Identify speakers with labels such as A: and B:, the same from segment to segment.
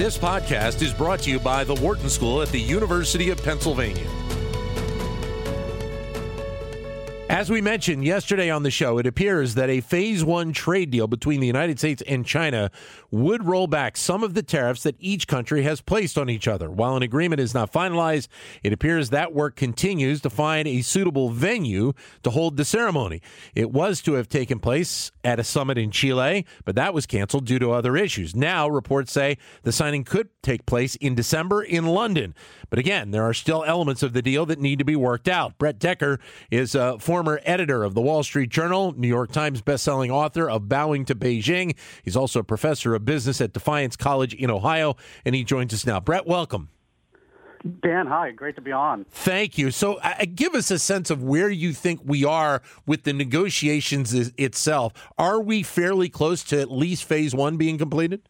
A: This podcast is brought to you by the Wharton School at the University of Pennsylvania. As we mentioned yesterday on the show, it appears that a phase one trade deal between the United States and China would roll back some of the tariffs that each country has placed on each other. While an agreement is not finalized, it appears that work continues to find a suitable venue to hold the ceremony. It was to have taken place at a summit in Chile, but that was canceled due to other issues. Now, reports say the signing could take place in December in London. But again, there are still elements of the deal that need to be worked out. Brett Decker is a former editor of the Wall Street Journal, New York Times bestselling author of Bowing to Beijing. He's also a professor of business at Defiance College in Ohio, and he joins us now. Brett, welcome.
B: Dan, hi. Great to be on.
A: Thank you. So, uh, give us a sense of where you think we are with the negotiations itself. Are we fairly close to at least phase one being completed?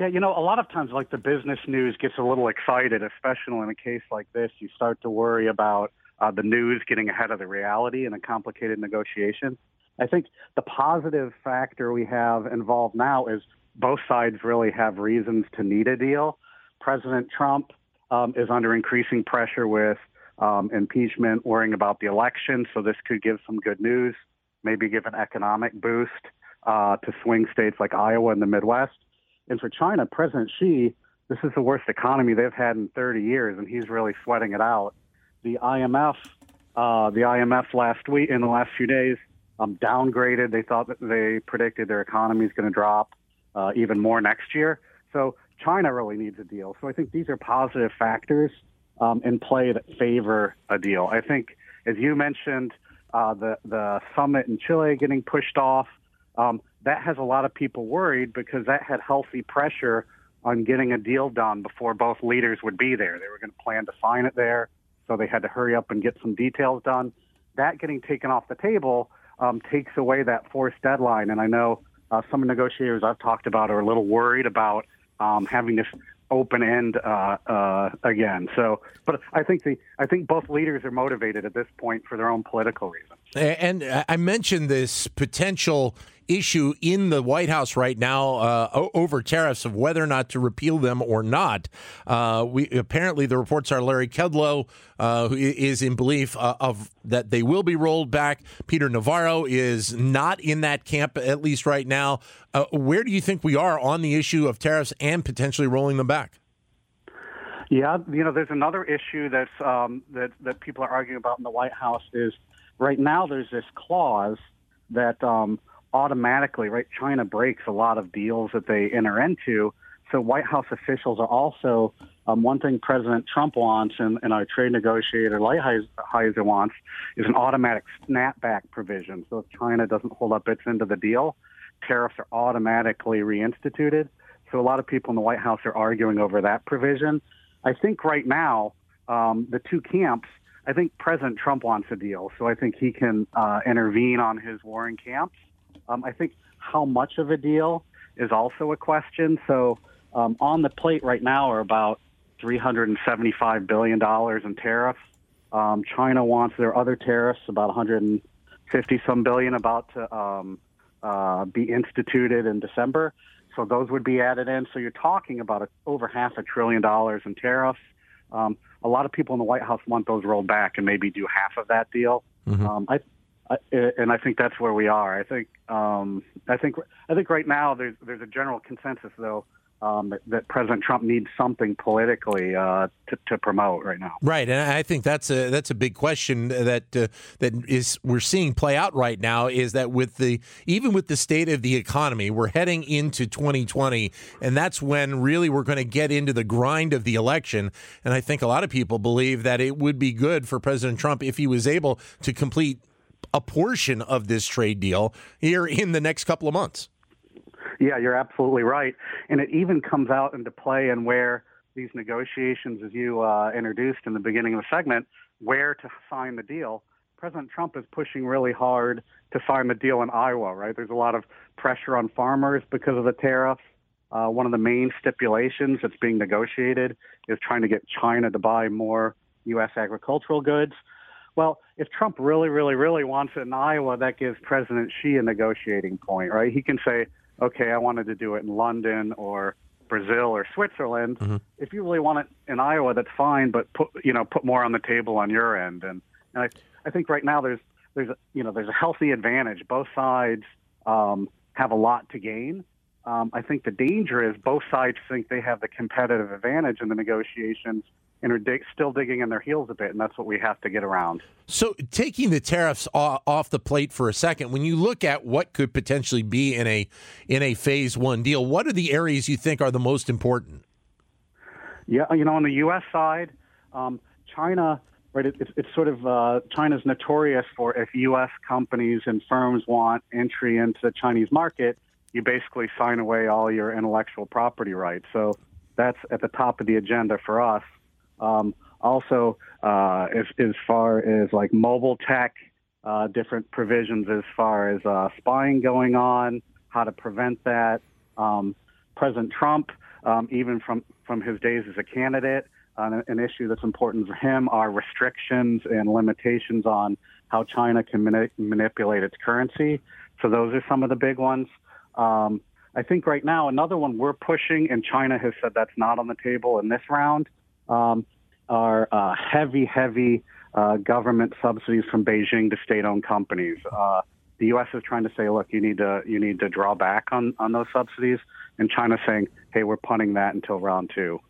B: Yeah, you know, a lot of times, like the business news gets a little excited, especially in a case like this. You start to worry about uh, the news getting ahead of the reality in a complicated negotiation. I think the positive factor we have involved now is both sides really have reasons to need a deal. President Trump um, is under increasing pressure with um, impeachment, worrying about the election, so this could give some good news, maybe give an economic boost uh, to swing states like Iowa and the Midwest. And for China, President Xi, this is the worst economy they've had in 30 years, and he's really sweating it out. The IMF, uh, the IMF last week, in the last few days, um, downgraded. They thought that they predicted their economy is going to drop uh, even more next year. So China really needs a deal. So I think these are positive factors um, in play that favor a deal. I think, as you mentioned, uh, the the summit in Chile getting pushed off. Um, that has a lot of people worried because that had healthy pressure on getting a deal done before both leaders would be there. They were going to plan to sign it there, so they had to hurry up and get some details done. That getting taken off the table um, takes away that forced deadline. And I know uh, some negotiators I've talked about are a little worried about um, having this open end uh, uh, again. So, but I think the I think both leaders are motivated at this point for their own political reasons.
A: And I mentioned this potential issue in the White House right now uh, over tariffs of whether or not to repeal them or not. Uh, we apparently the reports are Larry Kudlow uh, is in belief uh, of that they will be rolled back. Peter Navarro is not in that camp at least right now. Uh, where do you think we are on the issue of tariffs and potentially rolling them back?
B: Yeah, you know, there's another issue that's um, that that people are arguing about in the White House is right now there's this clause that um, automatically, right? China breaks a lot of deals that they enter into. So White House officials are also um, one thing President Trump wants and, and our trade negotiator Lighthizer wants is an automatic snapback provision. So if China doesn't hold up its end of the deal, tariffs are automatically reinstituted. So a lot of people in the White House are arguing over that provision. I think right now um, the two camps. I think President Trump wants a deal, so I think he can uh, intervene on his warring camps. Um, I think how much of a deal is also a question. So um, on the plate right now are about $375 billion in tariffs. Um, China wants their other tariffs, about 150 some billion, about to um, uh, be instituted in December. So those would be added in. So you're talking about a, over half a trillion dollars in tariffs. Um, a lot of people in the White House want those rolled back and maybe do half of that deal. Mm-hmm. Um, I, and I think that's where we are. I think um, I think I think right now there's there's a general consensus though um, that, President Trump needs something politically uh, to, to, promote right now.
A: Right, and I think that's a that's a big question that uh, that is we're seeing play out right now. Is that with the even with the state of the economy, we're heading into 2020, and that's when really we're going to get into the grind of the election. And I think a lot of people believe that it would be good for President Trump if he was able to complete a portion of this trade deal here in the next couple of months.
B: Yeah, you're absolutely right. And it even comes out into play in where these negotiations, as you uh, introduced in the beginning of the segment, where to sign the deal. President Trump is pushing really hard to sign the deal in Iowa, right? There's a lot of pressure on farmers because of the tariffs. Uh, one of the main stipulations that's being negotiated is trying to get China to buy more U.S. agricultural goods. Well, if Trump really, really, really wants it in Iowa, that gives President Xi a negotiating point, right? He can say, okay, I wanted to do it in London or Brazil or Switzerland. Mm-hmm. If you really want it in Iowa, that's fine, but put you know put more on the table on your end. And, and I, I think right now there's there's a, you know there's a healthy advantage. Both sides um, have a lot to gain. Um, I think the danger is both sides think they have the competitive advantage in the negotiations and are dig- still digging in their heels a bit, and that's what we have to get around.
A: So, taking the tariffs off the plate for a second, when you look at what could potentially be in a in a phase one deal, what are the areas you think are the most important?
B: Yeah, you know, on the U.S. side, um, China right? It, it's, it's sort of uh, China's notorious for if U.S. companies and firms want entry into the Chinese market, you basically sign away all your intellectual property rights. So that's at the top of the agenda for us. Um, also, uh, as, as far as like mobile tech, uh, different provisions as far as uh, spying going on, how to prevent that. Um, President Trump, um, even from from his days as a candidate, on an issue that's important for him are restrictions and limitations on how China can mani- manipulate its currency. So those are some of the big ones. Um, I think right now another one we're pushing, and China has said that's not on the table in this round, um, are uh, heavy, heavy uh, government subsidies from Beijing to state-owned companies. Uh, the U.S. is trying to say, look, you need to you need to draw back on on those subsidies, and China's saying, hey, we're punting that until round two.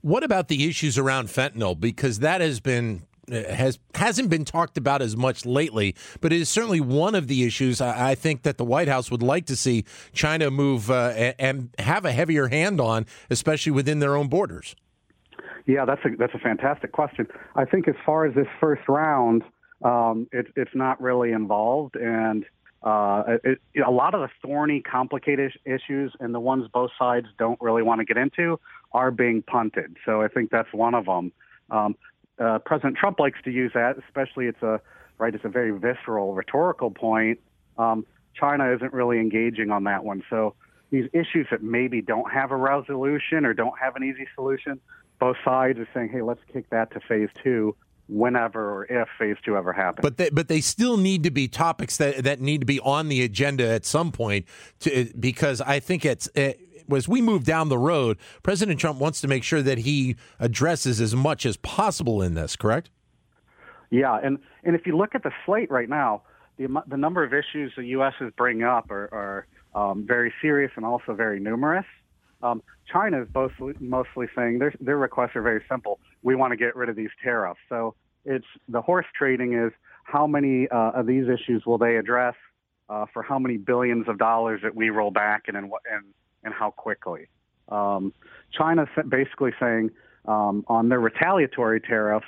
A: What about the issues around fentanyl? Because that has been has hasn't been talked about as much lately, but it is certainly one of the issues I think that the White House would like to see China move uh, and have a heavier hand on, especially within their own borders.
B: Yeah, that's a that's a fantastic question. I think as far as this first round, um, it, it's not really involved, and uh, it, a lot of the thorny, complicated issues and the ones both sides don't really want to get into are being punted. So I think that's one of them. Um, uh, President Trump likes to use that, especially it's a right. It's a very visceral, rhetorical point. Um, China isn't really engaging on that one. So these issues that maybe don't have a resolution or don't have an easy solution, both sides are saying, "Hey, let's kick that to phase two whenever or if phase two ever happens.
A: But they, but they still need to be topics that, that need to be on the agenda at some point to, because I think it's. It, as we move down the road, President Trump wants to make sure that he addresses as much as possible in this, correct?
B: Yeah, and, and if you look at the slate right now, the, the number of issues the U.S. is bringing up are, are um, very serious and also very numerous. Um, China is mostly, mostly saying their, their requests are very simple. We want to get rid of these tariffs. So it's the horse trading is how many uh, of these issues will they address uh, for how many billions of dollars that we roll back and and and, how quickly. Um, China's basically saying um, on their retaliatory tariffs,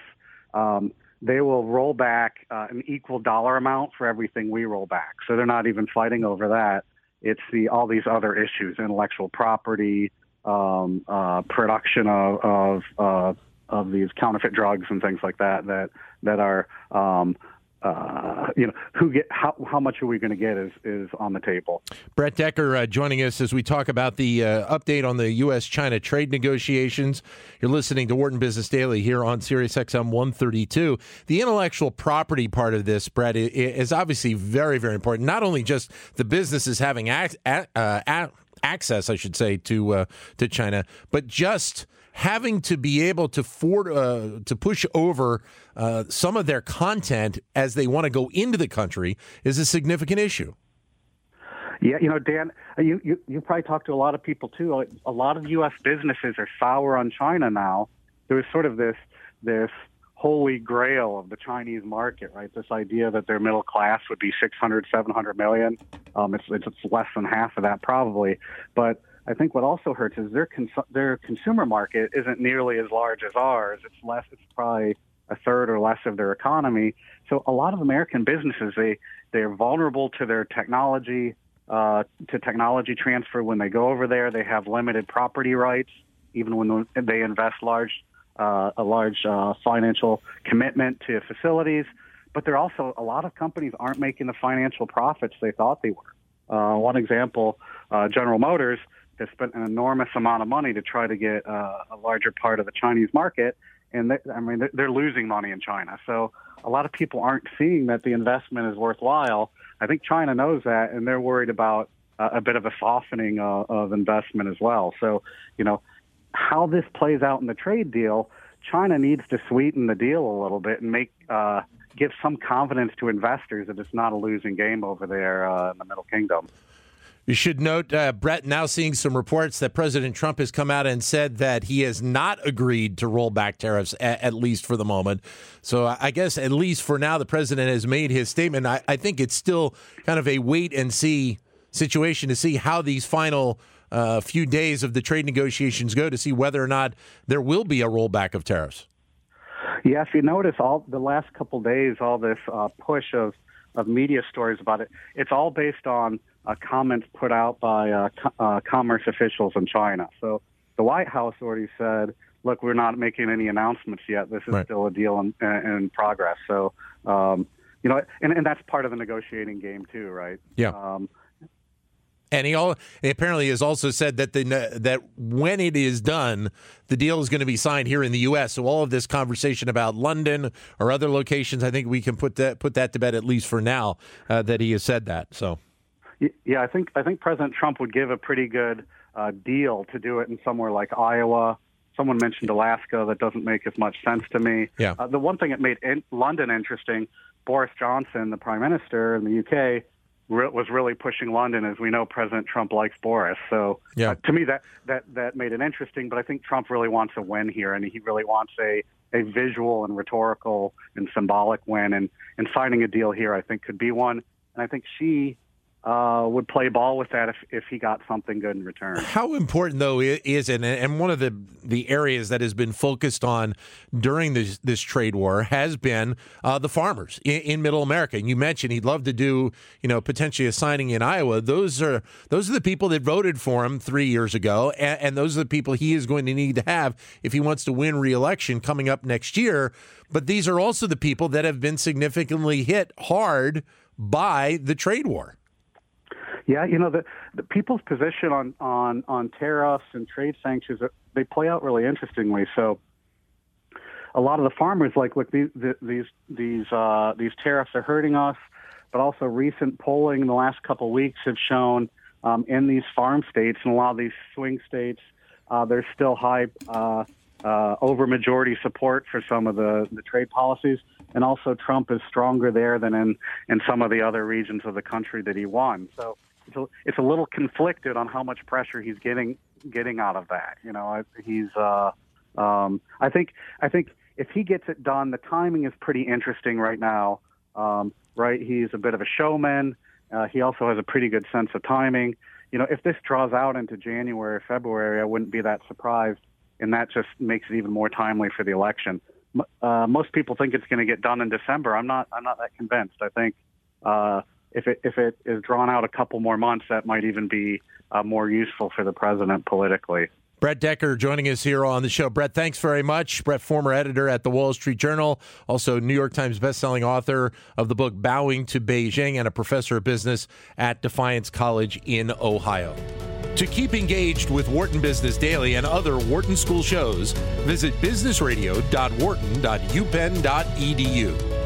B: um, they will roll back uh, an equal dollar amount for everything we roll back. So they're not even fighting over that. It's the all these other issues, intellectual property, um, uh, production of of, uh, of these counterfeit drugs and things like that that that are um, uh, you know, who get how how much are we going to get is is on the table.
A: Brett Decker uh, joining us as we talk about the uh, update on the U.S. China trade negotiations. You're listening to Wharton Business Daily here on Sirius XM 132. The intellectual property part of this, Brett, is obviously very very important. Not only just the businesses having ac- uh, access, I should say, to uh, to China, but just having to be able to uh, to push over uh, some of their content as they want to go into the country is a significant issue.
B: Yeah, you know, Dan, you, you you probably talked to a lot of people too. A lot of U.S. businesses are sour on China now. There was sort of this this holy grail of the Chinese market, right? This idea that their middle class would be 600, 700 million. Um, it's, it's less than half of that probably, but I think what also hurts is their cons- their consumer market isn't nearly as large as ours. It's less. It's probably a third or less of their economy. So a lot of American businesses they they're vulnerable to their technology uh, to technology transfer when they go over there. They have limited property rights even when they invest large uh, a large uh, financial commitment to facilities. But there also a lot of companies aren't making the financial profits they thought they were. Uh, one example, uh, General Motors has spent an enormous amount of money to try to get uh, a larger part of the Chinese market, and they, I mean they're, they're losing money in China. So a lot of people aren't seeing that the investment is worthwhile. I think China knows that, and they're worried about uh, a bit of a softening uh, of investment as well. So, you know, how this plays out in the trade deal, China needs to sweeten the deal a little bit and make uh, give some confidence to investors that it's not a losing game over there uh, in the Middle Kingdom.
A: You should note, uh, Brett, now seeing some reports that President Trump has come out and said that he has not agreed to roll back tariffs, at, at least for the moment. So I guess, at least for now, the president has made his statement. I, I think it's still kind of a wait and see situation to see how these final uh, few days of the trade negotiations go to see whether or not there will be a rollback of tariffs.
B: If you notice, all the last couple days, all this uh, push of of media stories about it, it's all based on comments put out by uh, co- uh, commerce officials in China. So the White House already said, "Look, we're not making any announcements yet. This is right. still a deal in, in progress." So um, you know, and, and that's part of the negotiating game too, right?
A: Yeah. Um, and he, all, he apparently has also said that the that when it is done, the deal is going to be signed here in the U.S. So all of this conversation about London or other locations, I think we can put that put that to bed at least for now. Uh, that he has said that. So
B: yeah, I think I think President Trump would give a pretty good uh, deal to do it in somewhere like Iowa. Someone mentioned Alaska. That doesn't make as much sense to me.
A: Yeah.
B: Uh, the one thing that made in- London interesting, Boris Johnson, the Prime Minister in the UK, re- was really pushing London, as we know President Trump likes Boris. So
A: yeah.
B: uh, to me, that that that made it interesting. But I think Trump really wants a win here, and he really wants a a visual and rhetorical and symbolic win. And and signing a deal here, I think, could be one. And I think Xi uh, would play ball with that if, if he got something good in return.
A: How important, though, is it? And one of the, the areas that has been focused on during this, this trade war has been uh, the farmers in, in, Middle America. And you mentioned he'd love to do, you know, potentially a signing in Iowa. Those are those are the people that voted for him three years ago, and, and those are the people he is going to need to have if he wants to win re-election coming up next year. But these are also the people that have been significantly hit hard by the trade war.
B: Yeah, you know the, the people's position on on on tariffs and trade sanctions they play out really interestingly. So a lot of the farmers like look these these these uh, these tariffs are hurting us, but also recent polling in the last couple of weeks have shown um, in these farm states and a lot of these swing states uh, there's still high uh, uh, over majority support for some of the, the trade policies. And also, Trump is stronger there than in, in some of the other regions of the country that he won. So it's a, it's a little conflicted on how much pressure he's getting getting out of that. You know, he's uh, um, I think I think if he gets it done, the timing is pretty interesting right now. Um, right, he's a bit of a showman. Uh, he also has a pretty good sense of timing. You know, if this draws out into January February, I wouldn't be that surprised, and that just makes it even more timely for the election. Uh, most people think it's going to get done in December. I'm not. I'm not that convinced. I think uh, if it if it is drawn out a couple more months, that might even be uh, more useful for the president politically.
A: Brett Decker joining us here on the show. Brett, thanks very much. Brett, former editor at the Wall Street Journal, also New York Times bestselling author of the book Bowing to Beijing, and a professor of business at Defiance College in Ohio. To keep engaged with Wharton Business Daily and other Wharton School shows, visit businessradio.wharton.upenn.edu.